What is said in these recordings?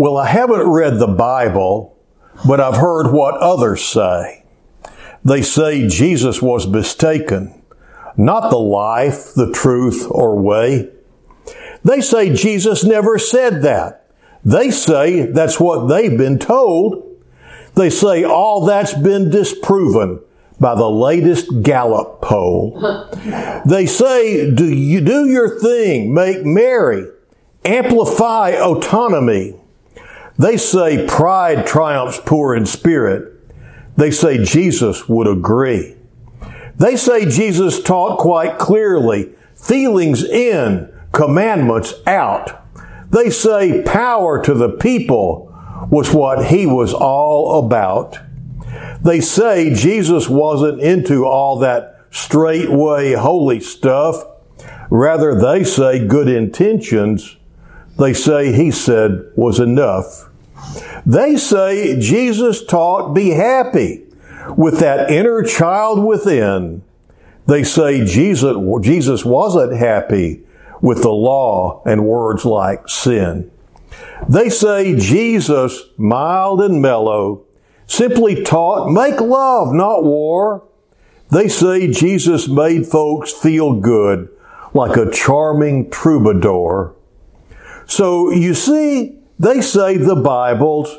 Well, I haven't read the Bible, but I've heard what others say. They say Jesus was mistaken, not the life, the truth, or way. They say Jesus never said that. They say that's what they've been told. They say all that's been disproven by the latest Gallup poll. they say, do you do your thing, make merry, amplify autonomy. They say pride triumphs poor in spirit. They say Jesus would agree. They say Jesus taught quite clearly, feelings in, commandments out. They say power to the people was what he was all about. They say Jesus wasn't into all that straightway holy stuff. Rather, they say good intentions, they say he said was enough. They say Jesus taught be happy with that inner child within. They say Jesus, Jesus wasn't happy with the law and words like sin. They say Jesus, mild and mellow, simply taught make love, not war. They say Jesus made folks feel good like a charming troubadour. So you see, they say the Bible's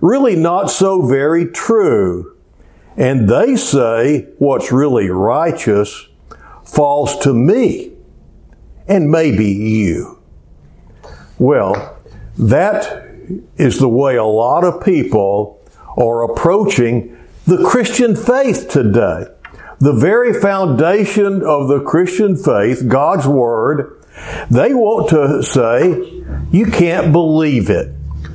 really not so very true. And they say what's really righteous falls to me and maybe you. Well, that is the way a lot of people are approaching the Christian faith today. The very foundation of the Christian faith, God's Word, they want to say, you can't believe it.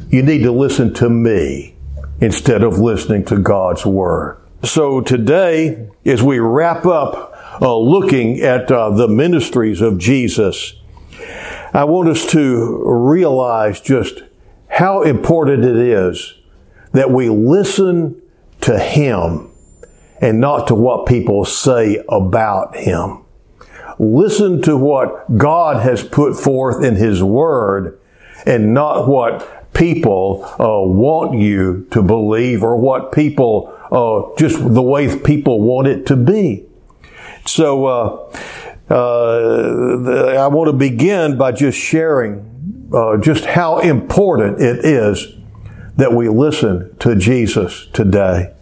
You need to listen to me instead of listening to God's Word. So today, as we wrap up uh, looking at uh, the ministries of Jesus, I want us to realize just how important it is that we listen to Him and not to what people say about Him. Listen to what God has put forth in His Word and not what people uh, want you to believe or what people, uh, just the way people want it to be. So, uh, uh I want to begin by just sharing uh, just how important it is that we listen to Jesus today.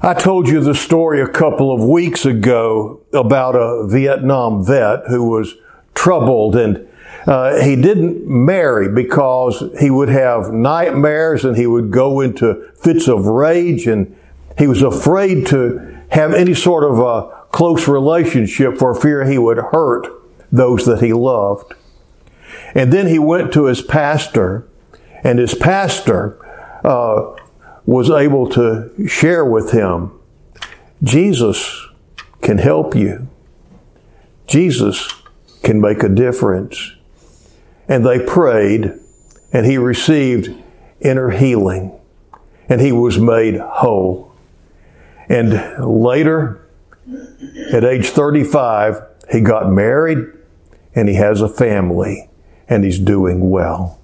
I told you the story a couple of weeks ago about a Vietnam vet who was troubled and uh, he didn't marry because he would have nightmares and he would go into fits of rage and he was afraid to have any sort of a close relationship for fear he would hurt those that he loved. And then he went to his pastor and his pastor uh, was able to share with him Jesus can help you. Jesus can make a difference. And they prayed, and he received inner healing, and he was made whole. And later, at age 35, he got married, and he has a family, and he's doing well.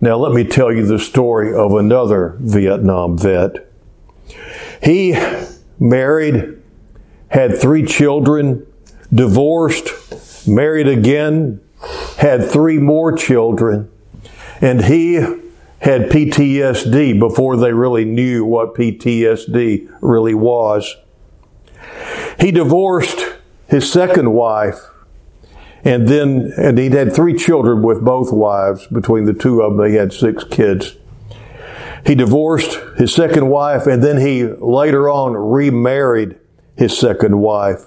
Now, let me tell you the story of another Vietnam vet. He married, had three children, divorced, married again, had three more children, and he had PTSD before they really knew what PTSD really was. He divorced his second wife and then, and he'd had three children with both wives. Between the two of them, they had six kids. He divorced his second wife, and then he later on remarried his second wife.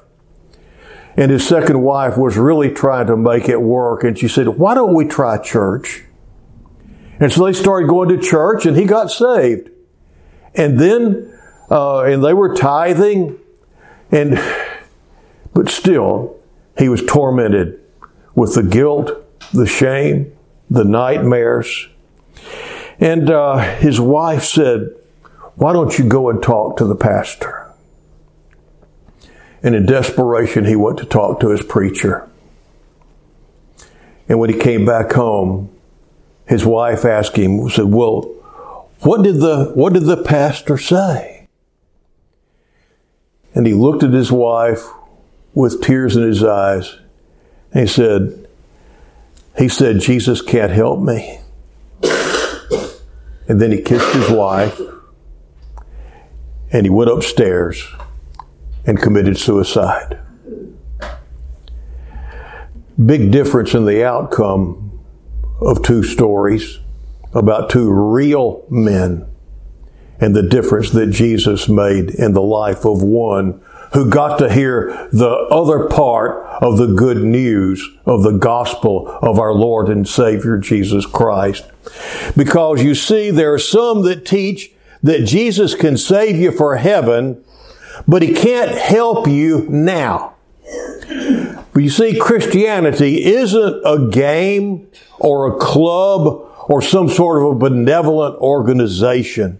And his second wife was really trying to make it work. And she said, Why don't we try church? And so they started going to church, and he got saved. And then, uh, and they were tithing, and, but still, he was tormented with the guilt, the shame, the nightmares. And uh, his wife said, Why don't you go and talk to the pastor? And in desperation, he went to talk to his preacher. And when he came back home, his wife asked him, said, Well, what did the what did the pastor say? And he looked at his wife with tears in his eyes, he said, He said, Jesus can't help me. And then he kissed his wife and he went upstairs and committed suicide. Big difference in the outcome of two stories about two real men and the difference that Jesus made in the life of one who got to hear the other part of the good news of the gospel of our Lord and Savior Jesus Christ. Because you see, there are some that teach that Jesus can save you for heaven, but He can't help you now. But you see, Christianity isn't a game or a club or some sort of a benevolent organization.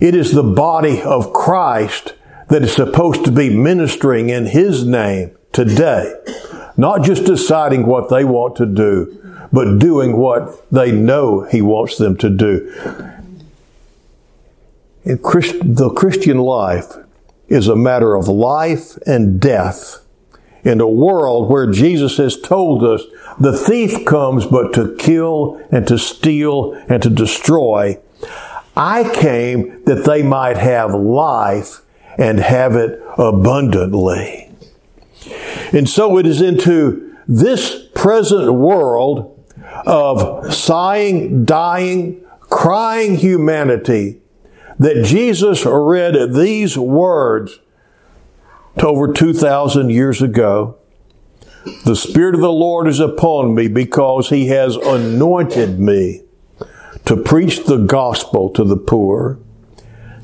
It is the body of Christ that is supposed to be ministering in His name today. Not just deciding what they want to do, but doing what they know He wants them to do. Christ, the Christian life is a matter of life and death in a world where Jesus has told us the thief comes but to kill and to steal and to destroy. I came that they might have life and have it abundantly. And so it is into this present world of sighing, dying, crying humanity that Jesus read these words to over 2,000 years ago. The Spirit of the Lord is upon me because He has anointed me to preach the gospel to the poor.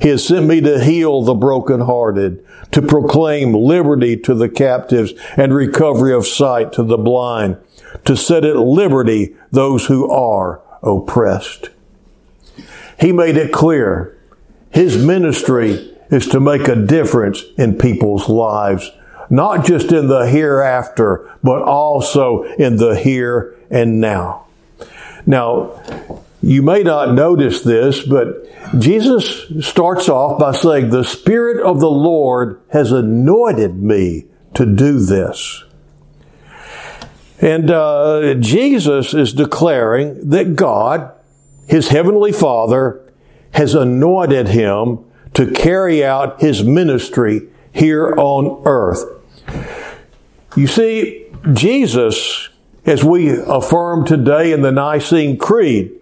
He has sent me to heal the brokenhearted, to proclaim liberty to the captives and recovery of sight to the blind, to set at liberty those who are oppressed. He made it clear his ministry is to make a difference in people's lives, not just in the hereafter, but also in the here and now. Now, you may not notice this, but Jesus starts off by saying, The Spirit of the Lord has anointed me to do this. And uh, Jesus is declaring that God, His Heavenly Father, has anointed him to carry out his ministry here on earth. You see, Jesus, as we affirm today in the Nicene Creed,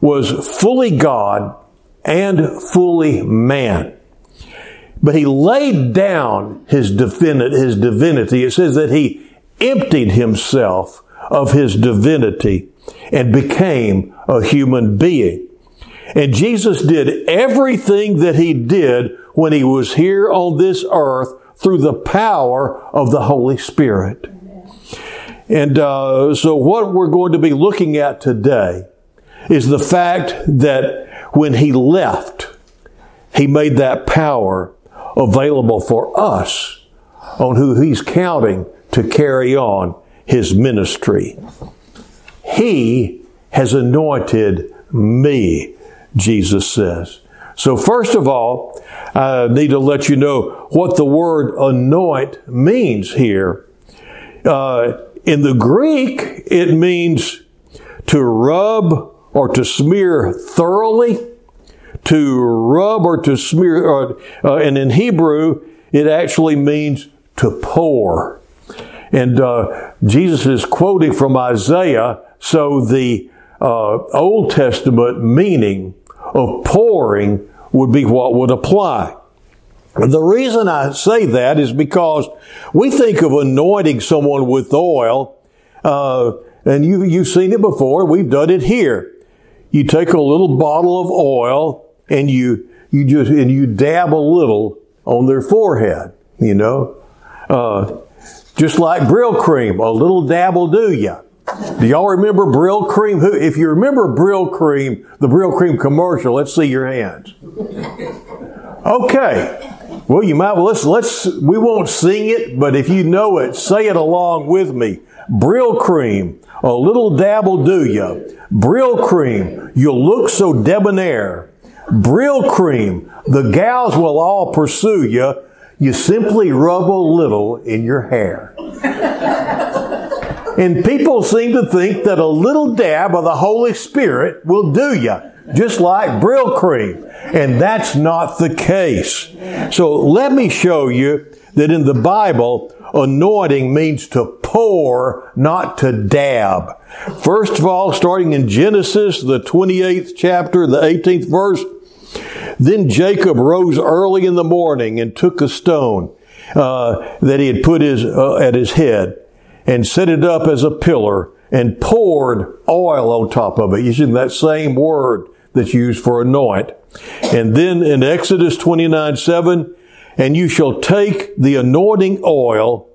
was fully God and fully man. But he laid down his, his divinity. It says that he emptied himself of his divinity and became a human being. And Jesus did everything that he did when he was here on this earth through the power of the Holy Spirit. And uh, so, what we're going to be looking at today is the fact that when he left, he made that power available for us on who he's counting to carry on his ministry. He has anointed me Jesus says. So, first of all, I need to let you know what the word anoint means here. Uh, in the Greek, it means to rub or to smear thoroughly, to rub or to smear, uh, uh, and in Hebrew, it actually means to pour. And uh, Jesus is quoting from Isaiah, so the uh, Old Testament meaning of pouring would be what would apply. The reason I say that is because we think of anointing someone with oil, uh, and you, you've seen it before. We've done it here. You take a little bottle of oil and you you just and you dab a little on their forehead. You know, uh, just like Brylcreem, a little dab will do you. Do y'all remember Brylcreem? Who, if you remember Brylcreem, the Brylcreem commercial, let's see your hands. Okay. Well, you might. Well, let's let's. We won't sing it, but if you know it, say it along with me. Brylcreem, a little dab will do you. cream, you'll look so debonair. Brylcreem, the gals will all pursue you. You simply rub a little in your hair. and people seem to think that a little dab of the Holy Spirit will do you, just like Brylcreem. And that's not the case. So let me show you that in the Bible, anointing means to pour, not to dab. First of all, starting in Genesis, the 28th chapter, the 18th verse, then Jacob rose early in the morning and took a stone uh, that he had put his, uh, at his head and set it up as a pillar and poured oil on top of it, using that same word that's used for anoint. And then in Exodus 29 7, and you shall take the anointing oil,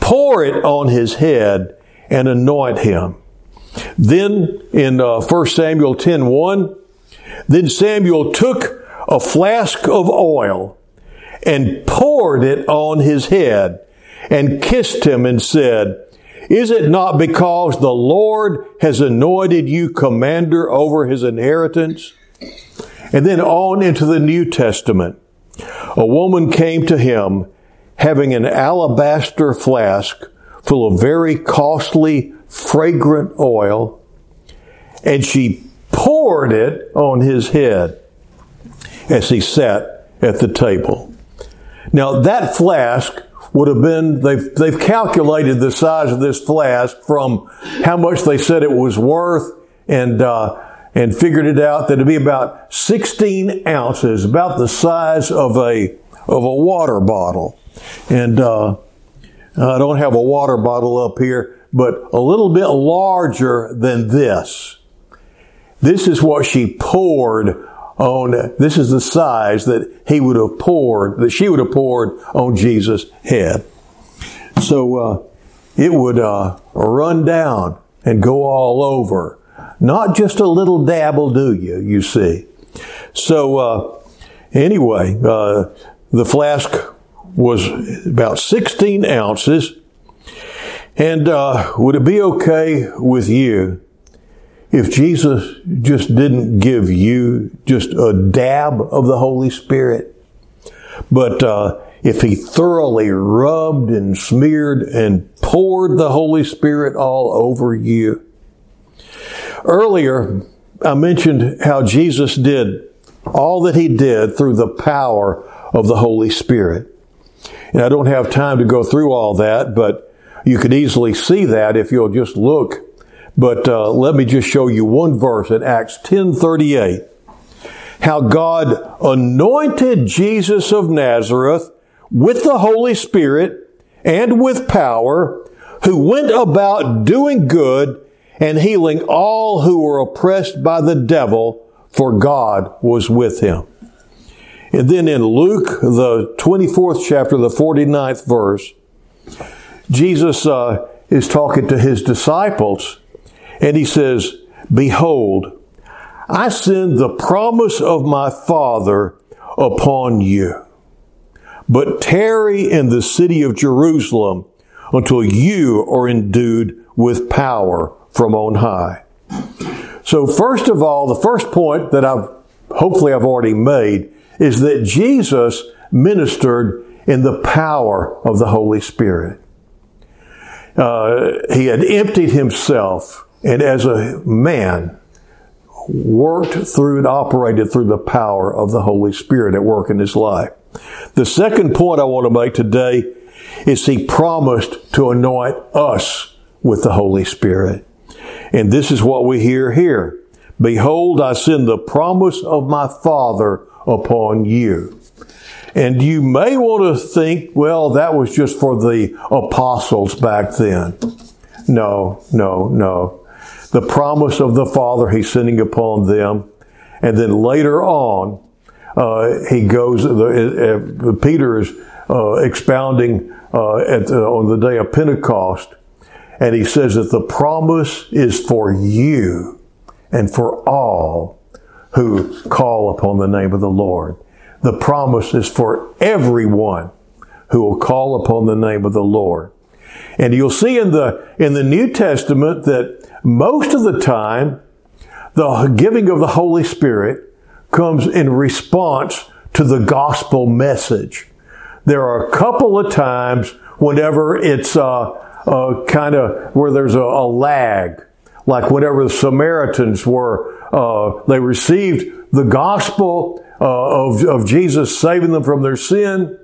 pour it on his head, and anoint him. Then in uh, 1 Samuel 10 1, then Samuel took a flask of oil and poured it on his head and kissed him and said, Is it not because the Lord has anointed you commander over his inheritance? And then on into the New Testament. A woman came to him having an alabaster flask full of very costly, fragrant oil, and she poured it on his head as he sat at the table. Now that flask would have been, they've, they've calculated the size of this flask from how much they said it was worth and, uh, and figured it out that it'd be about 16 ounces, about the size of a, of a water bottle. And, uh, I don't have a water bottle up here, but a little bit larger than this. This is what she poured on, this is the size that he would have poured, that she would have poured on Jesus' head. So, uh, it would, uh, run down and go all over. Not just a little dabble do you, you see. So, uh, anyway, uh, the flask was about 16 ounces. And uh, would it be okay with you if Jesus just didn't give you just a dab of the Holy Spirit, but uh, if He thoroughly rubbed and smeared and poured the Holy Spirit all over you? Earlier, I mentioned how Jesus did all that He did through the power of the Holy Spirit. And I don't have time to go through all that, but you could easily see that if you'll just look but uh, let me just show you one verse in Acts 10:38. How God anointed Jesus of Nazareth with the Holy Spirit and with power, who went about doing good and healing all who were oppressed by the devil, for God was with him. And then in Luke, the 24th chapter, the 49th verse, Jesus uh, is talking to his disciples and he says, Behold, I send the promise of my Father upon you. But tarry in the city of Jerusalem until you are endued with power from on high. So first of all, the first point that I've, hopefully I've already made is that Jesus ministered in the power of the Holy Spirit. Uh, he had emptied himself and as a man, worked through and operated through the power of the Holy Spirit at work in his life. The second point I want to make today is he promised to anoint us with the Holy Spirit. And this is what we hear here. Behold, I send the promise of my Father upon you. And you may want to think, well, that was just for the apostles back then. No, no, no the promise of the Father he's sending upon them. And then later on, uh, he goes, uh, Peter is uh, expounding uh, at, on the day of Pentecost, and he says that the promise is for you and for all who call upon the name of the Lord. The promise is for everyone who will call upon the name of the Lord. And you'll see in the, in the New Testament that most of the time, the giving of the Holy Spirit comes in response to the gospel message. There are a couple of times whenever it's uh, uh, kind of where there's a, a, lag, like whenever the Samaritans were, uh, they received the gospel uh, of, of Jesus saving them from their sin,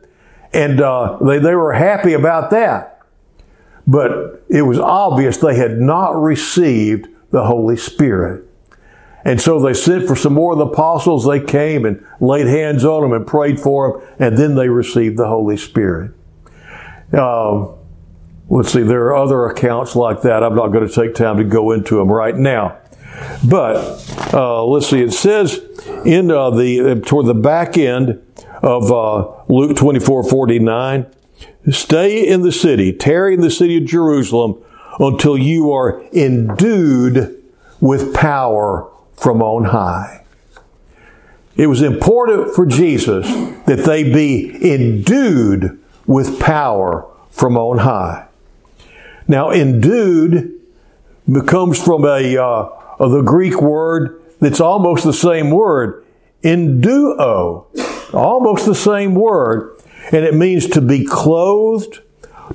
and uh, they, they were happy about that. But it was obvious they had not received the Holy Spirit. And so they sent for some more of the apostles. They came and laid hands on them and prayed for them, and then they received the Holy Spirit. Um, let's see, there are other accounts like that. I'm not going to take time to go into them right now. But uh, let's see, it says in uh, the toward the back end of uh, Luke 24 49, stay in the city, tarry in the city of Jerusalem until you are endued with power from on high. It was important for Jesus that they be endued with power from on high. Now, endued comes from a uh, the Greek word that's almost the same word, enduo, almost the same word, and it means to be clothed,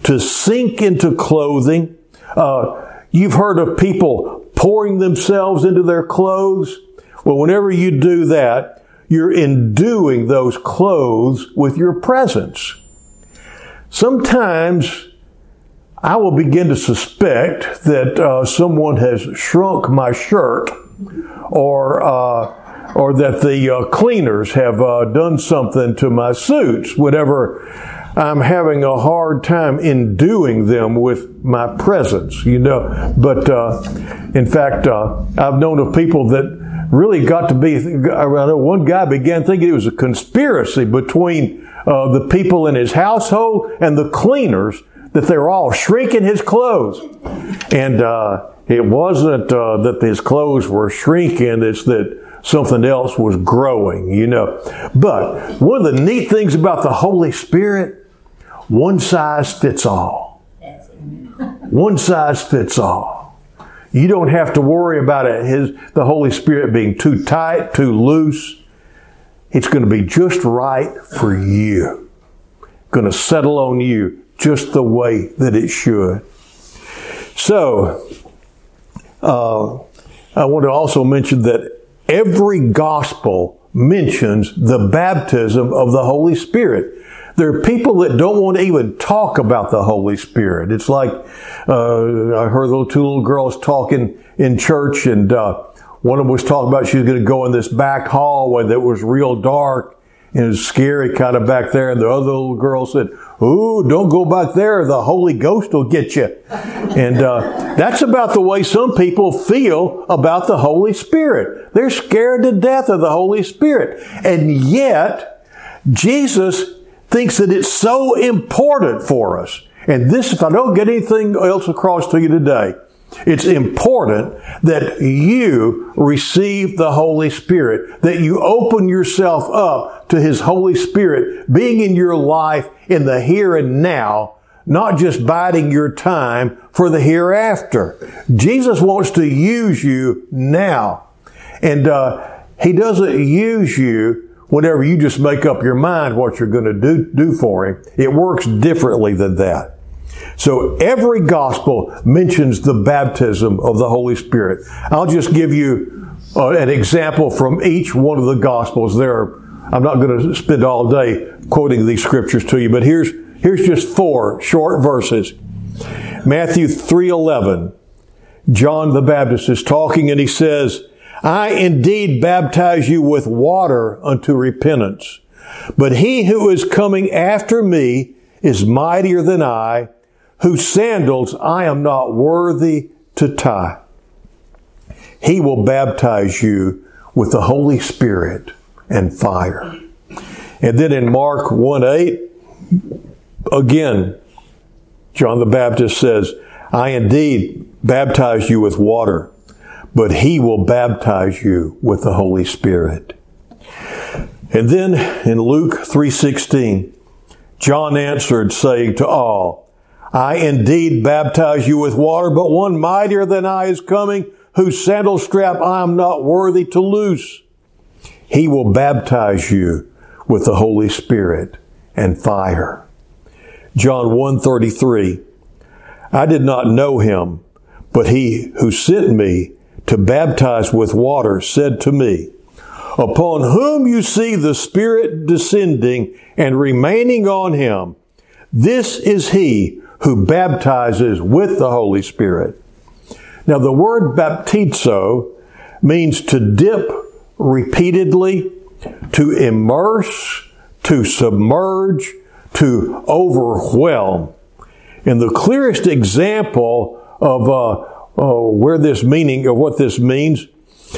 to sink into clothing. Uh, you've heard of people pouring themselves into their clothes. Well, whenever you do that, you're enduing those clothes with your presence. Sometimes I will begin to suspect that uh, someone has shrunk my shirt or uh, or that the uh, cleaners have uh, done something to my suits whatever. I'm having a hard time enduing them with my presence, you know. But uh, in fact, uh, I've known of people that really got to be. I know one guy began thinking it was a conspiracy between uh, the people in his household and the cleaners that they were all shrinking his clothes. And uh, it wasn't that his clothes were shrinking, it's that something else was growing, you know. But one of the neat things about the Holy Spirit, one size fits all. One size fits all. You don't have to worry about it, his, the Holy Spirit being too tight, too loose. It's going to be just right for you. Going to settle on you just the way that it should. So, uh, I want to also mention that every gospel mentions the baptism of the Holy Spirit. There are people that don't want to even talk about the Holy Spirit. It's like uh, I heard two little girls talking in church, and uh, one of them was talking about she was going to go in this back hallway that was real dark and it was scary kind of back there. And the other little girl said, Ooh, don't go back there. The Holy Ghost will get you. And uh, that's about the way some people feel about the Holy Spirit. They're scared to death of the Holy Spirit. And yet, Jesus thinks that it's so important for us. And this, if I don't get anything else across to you today, it's important that you receive the Holy Spirit, that you open yourself up to His Holy Spirit being in your life in the here and now, not just biding your time for the hereafter. Jesus wants to use you now. And uh, He doesn't use you whenever you just make up your mind what you're going to do, do for Him. It works differently than that. So every gospel mentions the baptism of the Holy Spirit. I'll just give you uh, an example from each one of the gospels. There are, I'm not going to spend all day quoting these scriptures to you, but here's, here's just four short verses. Matthew 3:11. John the Baptist is talking and he says, I indeed baptize you with water unto repentance. But he who is coming after me is mightier than I, whose sandals I am not worthy to tie. He will baptize you with the Holy Spirit and fire. And then in Mark 1 8, again, John the Baptist says, I indeed baptize you with water, but he will baptize you with the Holy Spirit. And then in Luke 3:16, John answered saying to all, I indeed baptize you with water, but one mightier than I is coming, whose sandal strap I am not worthy to loose. He will baptize you with the Holy Spirit and fire. John 1:33 I did not know him, but he who sent me to baptize with water said to me, Upon whom you see the Spirit descending and remaining on him, this is he who baptizes with the Holy Spirit. Now, the word baptizo means to dip repeatedly, to immerse, to submerge, to overwhelm. And the clearest example of uh, where this meaning, of what this means,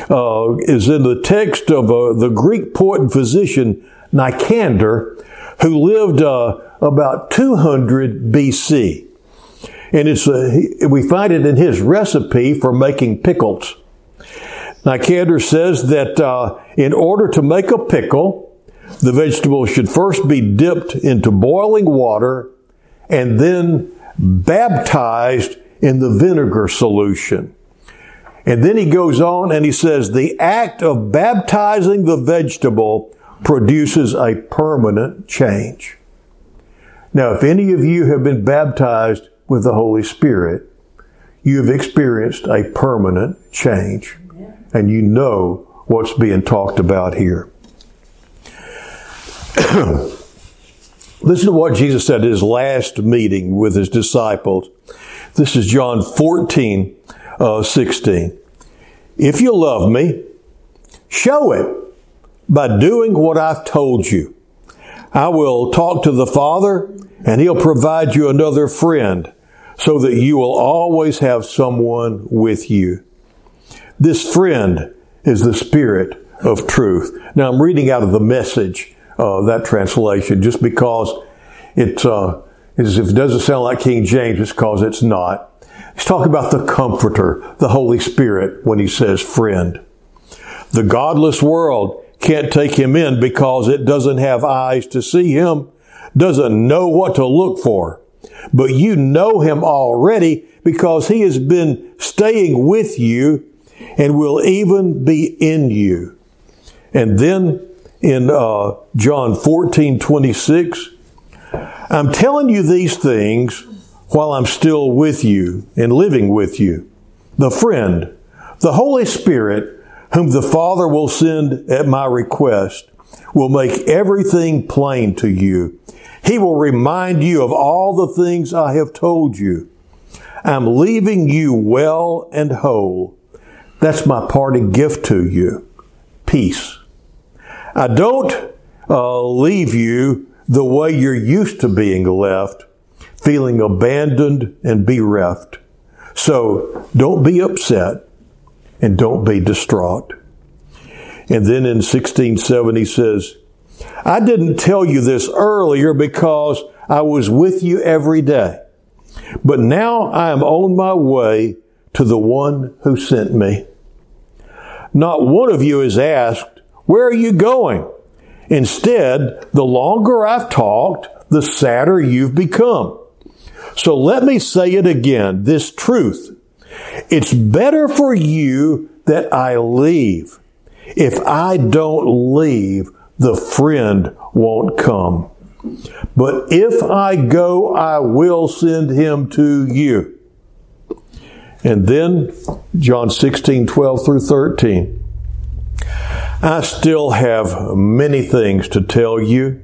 uh, is in the text of uh, the Greek poet and physician Nicander, who lived uh, about 200 BC. And it's a, we find it in his recipe for making pickles. Nicander says that uh, in order to make a pickle, the vegetable should first be dipped into boiling water and then baptized in the vinegar solution. And then he goes on and he says, the act of baptizing the vegetable produces a permanent change. Now, if any of you have been baptized with the Holy Spirit, you have experienced a permanent change. And you know what's being talked about here. Listen to what Jesus said at his last meeting with his disciples. This is John 14, uh, 16. If you love me, show it by doing what I've told you. I will talk to the Father and He'll provide you another friend so that you will always have someone with you. This friend is the Spirit of truth. Now I'm reading out of the message, uh, that translation, just because it's uh, if it doesn't sound like King James, it's because it's not. He's talking about the Comforter, the Holy Spirit, when he says friend. The godless world can't take him in because it doesn't have eyes to see him, doesn't know what to look for. But you know him already because he has been staying with you and will even be in you. And then in uh, John 14, 26, I'm telling you these things while I'm still with you and living with you. The friend, the Holy Spirit, whom the Father will send at my request, will make everything plain to you. He will remind you of all the things I have told you. I'm leaving you well and whole. That's my parting gift to you. Peace. I don't uh, leave you the way you're used to being left feeling abandoned and bereft. So don't be upset and don't be distraught. And then in 1670 he says, I didn't tell you this earlier because I was with you every day. But now I am on my way to the one who sent me. Not one of you has asked, where are you going? Instead, the longer I've talked, the sadder you've become. So let me say it again, this truth. It's better for you that I leave. If I don't leave, the friend won't come. But if I go, I will send him to you. And then John 16, 12 through 13. I still have many things to tell you,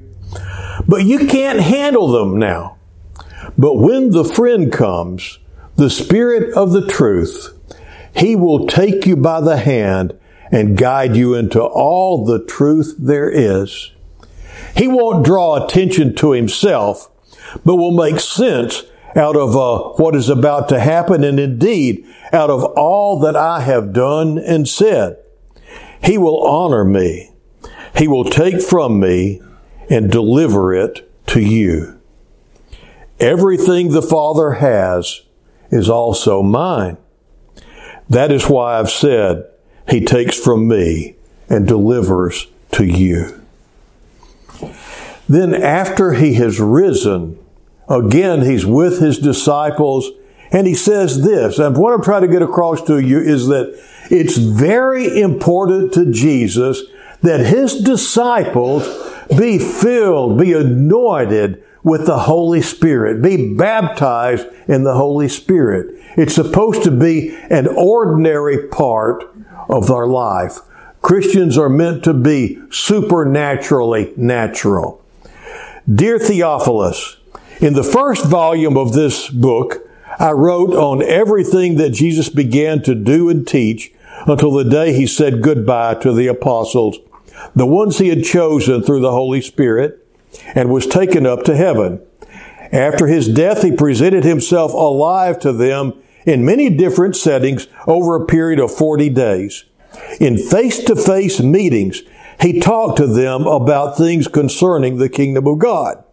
but you can't handle them now. But when the friend comes, the Spirit of the truth, He will take you by the hand and guide you into all the truth there is. He won't draw attention to Himself, but will make sense out of uh, what is about to happen and indeed out of all that I have done and said. He will honor me. He will take from me and deliver it to you. Everything the Father has is also mine. That is why I've said, He takes from me and delivers to you. Then, after He has risen again, he's with his disciples and he says this, and what I'm trying to get across to you is that it's very important to Jesus that his disciples be filled, be anointed with the Holy Spirit, be baptized in the Holy Spirit. It's supposed to be an ordinary part of our life. Christians are meant to be supernaturally natural. Dear Theophilus, in the first volume of this book, I wrote on everything that Jesus began to do and teach until the day he said goodbye to the apostles, the ones he had chosen through the Holy Spirit, and was taken up to heaven. After his death, he presented himself alive to them in many different settings over a period of 40 days. In face to face meetings, he talked to them about things concerning the kingdom of God.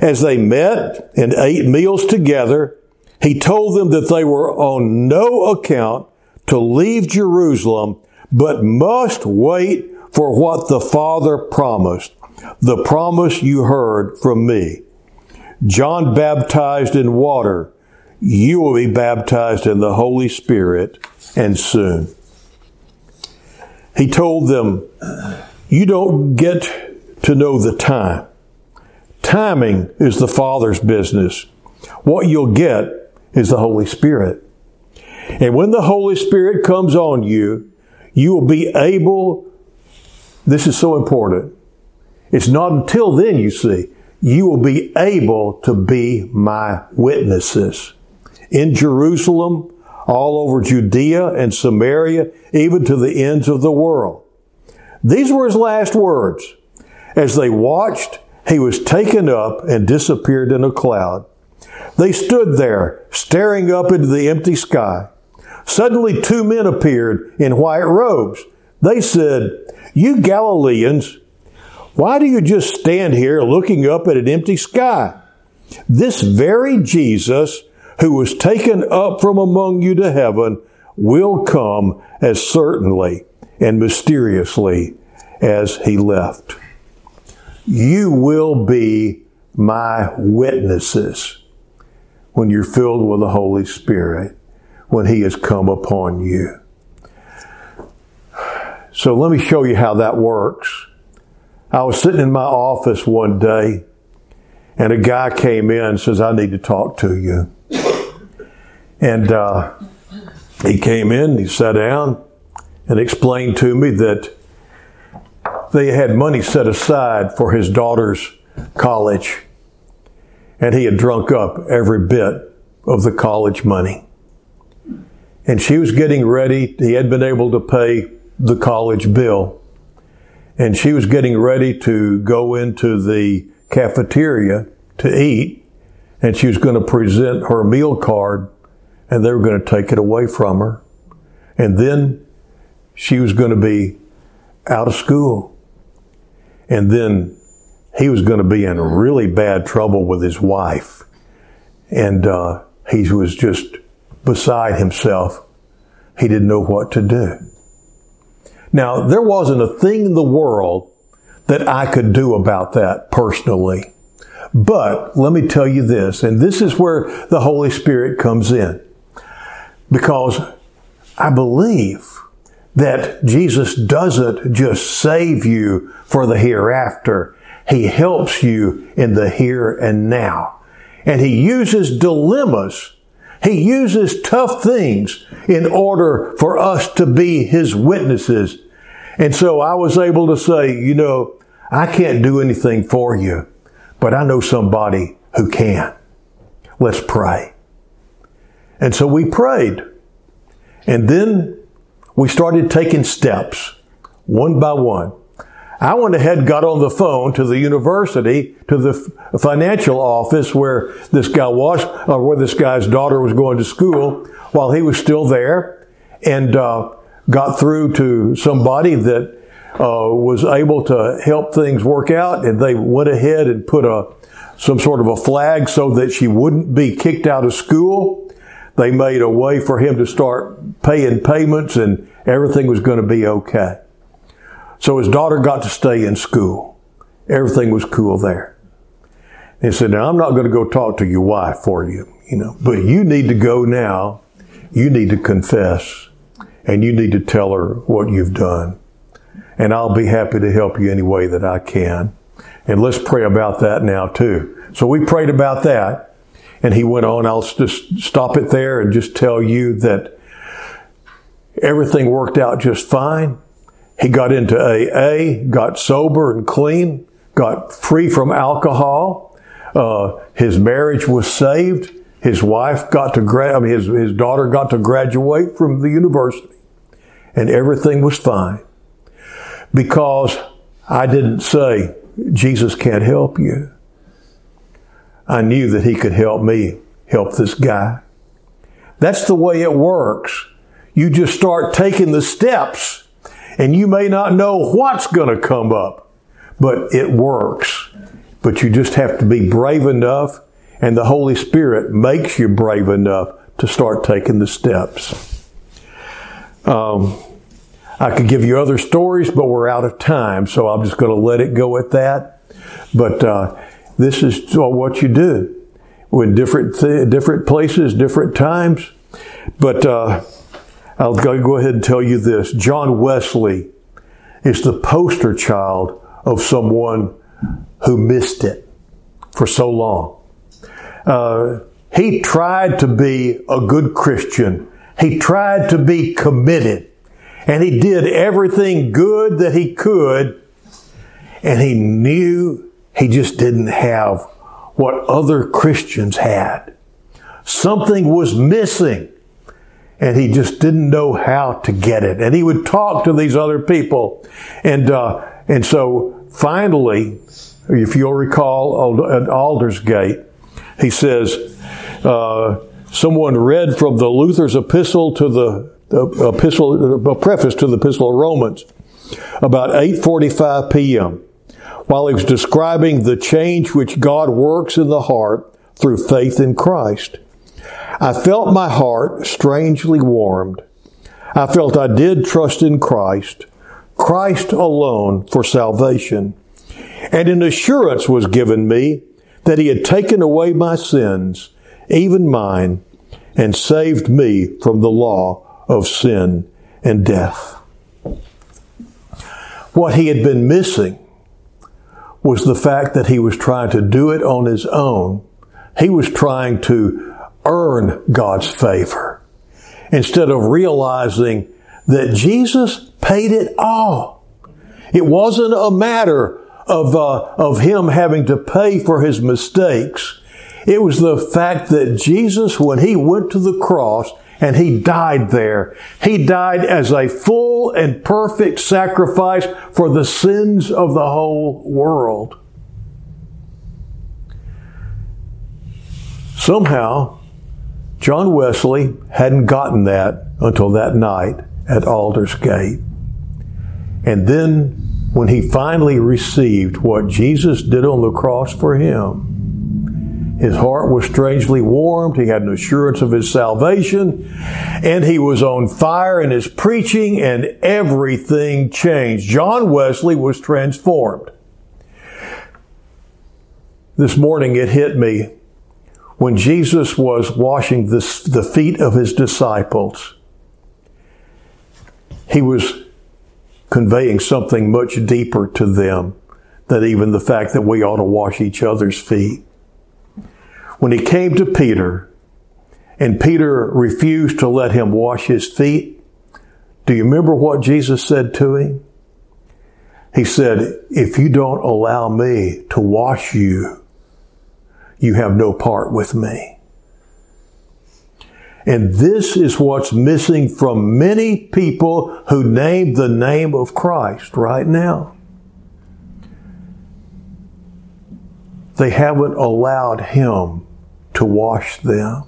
As they met and ate meals together, he told them that they were on no account to leave Jerusalem, but must wait for what the Father promised, the promise you heard from me. John baptized in water. You will be baptized in the Holy Spirit and soon. He told them, you don't get to know the time. Timing is the Father's business. What you'll get is the Holy Spirit. And when the Holy Spirit comes on you, you will be able, this is so important. It's not until then, you see, you will be able to be my witnesses in Jerusalem, all over Judea and Samaria, even to the ends of the world. These were his last words. As they watched, he was taken up and disappeared in a cloud. They stood there, staring up into the empty sky. Suddenly, two men appeared in white robes. They said, You Galileans, why do you just stand here looking up at an empty sky? This very Jesus who was taken up from among you to heaven will come as certainly and mysteriously as he left. You will be my witnesses when you're filled with the Holy Spirit, when He has come upon you. So let me show you how that works. I was sitting in my office one day and a guy came in and says, I need to talk to you. And uh, he came in, he sat down and explained to me that they had money set aside for his daughter's college and he had drunk up every bit of the college money. And she was getting ready. He had been able to pay the college bill. And she was getting ready to go into the cafeteria to eat. And she was going to present her meal card and they were going to take it away from her. And then she was going to be out of school. And then he was going to be in really bad trouble with his wife. And uh, he was just beside himself. He didn't know what to do. Now, there wasn't a thing in the world that I could do about that personally. But let me tell you this, and this is where the Holy Spirit comes in. Because I believe that Jesus doesn't just save you for the hereafter. He helps you in the here and now. And He uses dilemmas. He uses tough things in order for us to be His witnesses. And so I was able to say, you know, I can't do anything for you, but I know somebody who can. Let's pray. And so we prayed. And then we started taking steps one by one. I went ahead and got on the phone to the university, to the financial office where this guy was, or where this guy's daughter was going to school while he was still there, and uh, got through to somebody that uh, was able to help things work out, and they went ahead and put a some sort of a flag so that she wouldn't be kicked out of school. They made a way for him to start paying payments, and everything was going to be okay. So his daughter got to stay in school. Everything was cool there. He said, Now I'm not going to go talk to your wife for you, you know, but you need to go now. You need to confess and you need to tell her what you've done. And I'll be happy to help you any way that I can. And let's pray about that now too. So we prayed about that. And he went on, I'll just stop it there and just tell you that everything worked out just fine. He got into AA, got sober and clean, got free from alcohol. Uh, his marriage was saved. His wife got to grad, I mean, his, his daughter got to graduate from the university and everything was fine because I didn't say, Jesus can't help you. I knew that he could help me help this guy. That's the way it works. You just start taking the steps and you may not know what's going to come up, but it works. But you just have to be brave enough and the Holy Spirit makes you brave enough to start taking the steps. Um, I could give you other stories, but we're out of time, so I'm just going to let it go at that. But uh, this is what you do with different th- different places, different times. But uh, I'll go ahead and tell you this: John Wesley is the poster child of someone who missed it for so long. Uh, he tried to be a good Christian. He tried to be committed. And he did everything good that he could. And he knew he just didn't have what other Christians had. Something was missing. And he just didn't know how to get it. And he would talk to these other people. And, uh, and so finally, if you'll recall at Aldersgate, he says, uh, someone read from the Luther's epistle to the, the epistle, a preface to the epistle of Romans about 8:45 p.m. while he was describing the change which God works in the heart through faith in Christ. I felt my heart strangely warmed. I felt I did trust in Christ, Christ alone for salvation. And an assurance was given me that he had taken away my sins, even mine, and saved me from the law of sin and death. What he had been missing was the fact that he was trying to do it on his own. He was trying to earn God's favor instead of realizing that Jesus paid it all. It wasn't a matter of, uh, of him having to pay for his mistakes. It was the fact that Jesus, when he went to the cross and he died there, he died as a full and perfect sacrifice for the sins of the whole world. Somehow, John Wesley hadn't gotten that until that night at Aldersgate. And then when he finally received what Jesus did on the cross for him, his heart was strangely warmed. He had an assurance of his salvation, and he was on fire in his preaching, and everything changed. John Wesley was transformed. This morning it hit me when Jesus was washing the, the feet of his disciples. He was conveying something much deeper to them than even the fact that we ought to wash each other's feet. When he came to Peter, and Peter refused to let him wash his feet, do you remember what Jesus said to him? He said, If you don't allow me to wash you, you have no part with me. And this is what's missing from many people who name the name of Christ right now. They haven't allowed Him to wash them.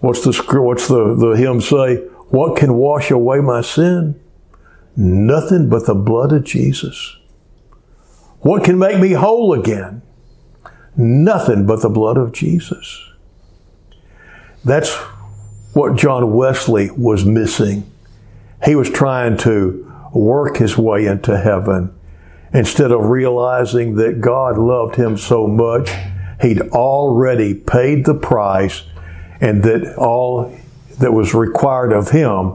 What's the what's the, the hymn say? What can wash away my sin? Nothing but the blood of Jesus. What can make me whole again? Nothing but the blood of Jesus. That's what John Wesley was missing. He was trying to work his way into heaven. instead of realizing that God loved him so much, he'd already paid the price and that all that was required of him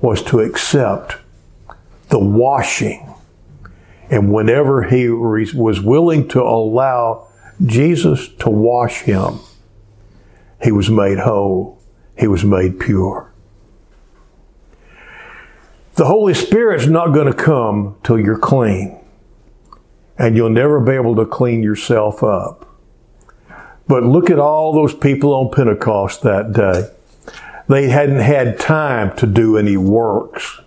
was to accept the washing. And whenever he was willing to allow Jesus to wash him, he was made whole. He was made pure. The Holy Spirit's not going to come till you're clean. And you'll never be able to clean yourself up. But look at all those people on Pentecost that day. They hadn't had time to do any works,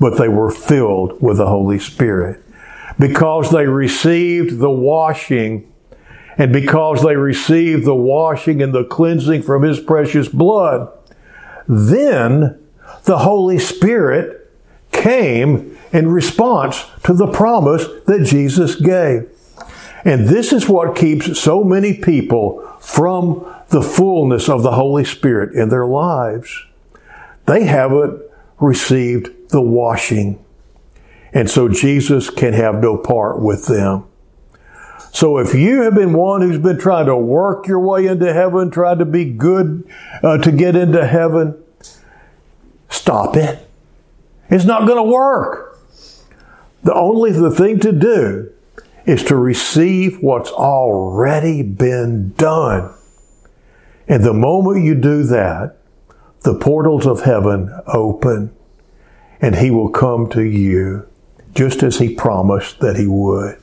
but they were filled with the Holy Spirit. Because they received the washing, and because they received the washing and the cleansing from His precious blood, then the Holy Spirit came in response to the promise that Jesus gave. And this is what keeps so many people from the fullness of the Holy Spirit in their lives. They haven't received the washing. And so Jesus can have no part with them. So if you have been one who's been trying to work your way into heaven, trying to be good uh, to get into heaven, stop it. It's not going to work. The only the thing to do is to receive what's already been done. And the moment you do that, the portals of heaven open and he will come to you just as he promised that he would.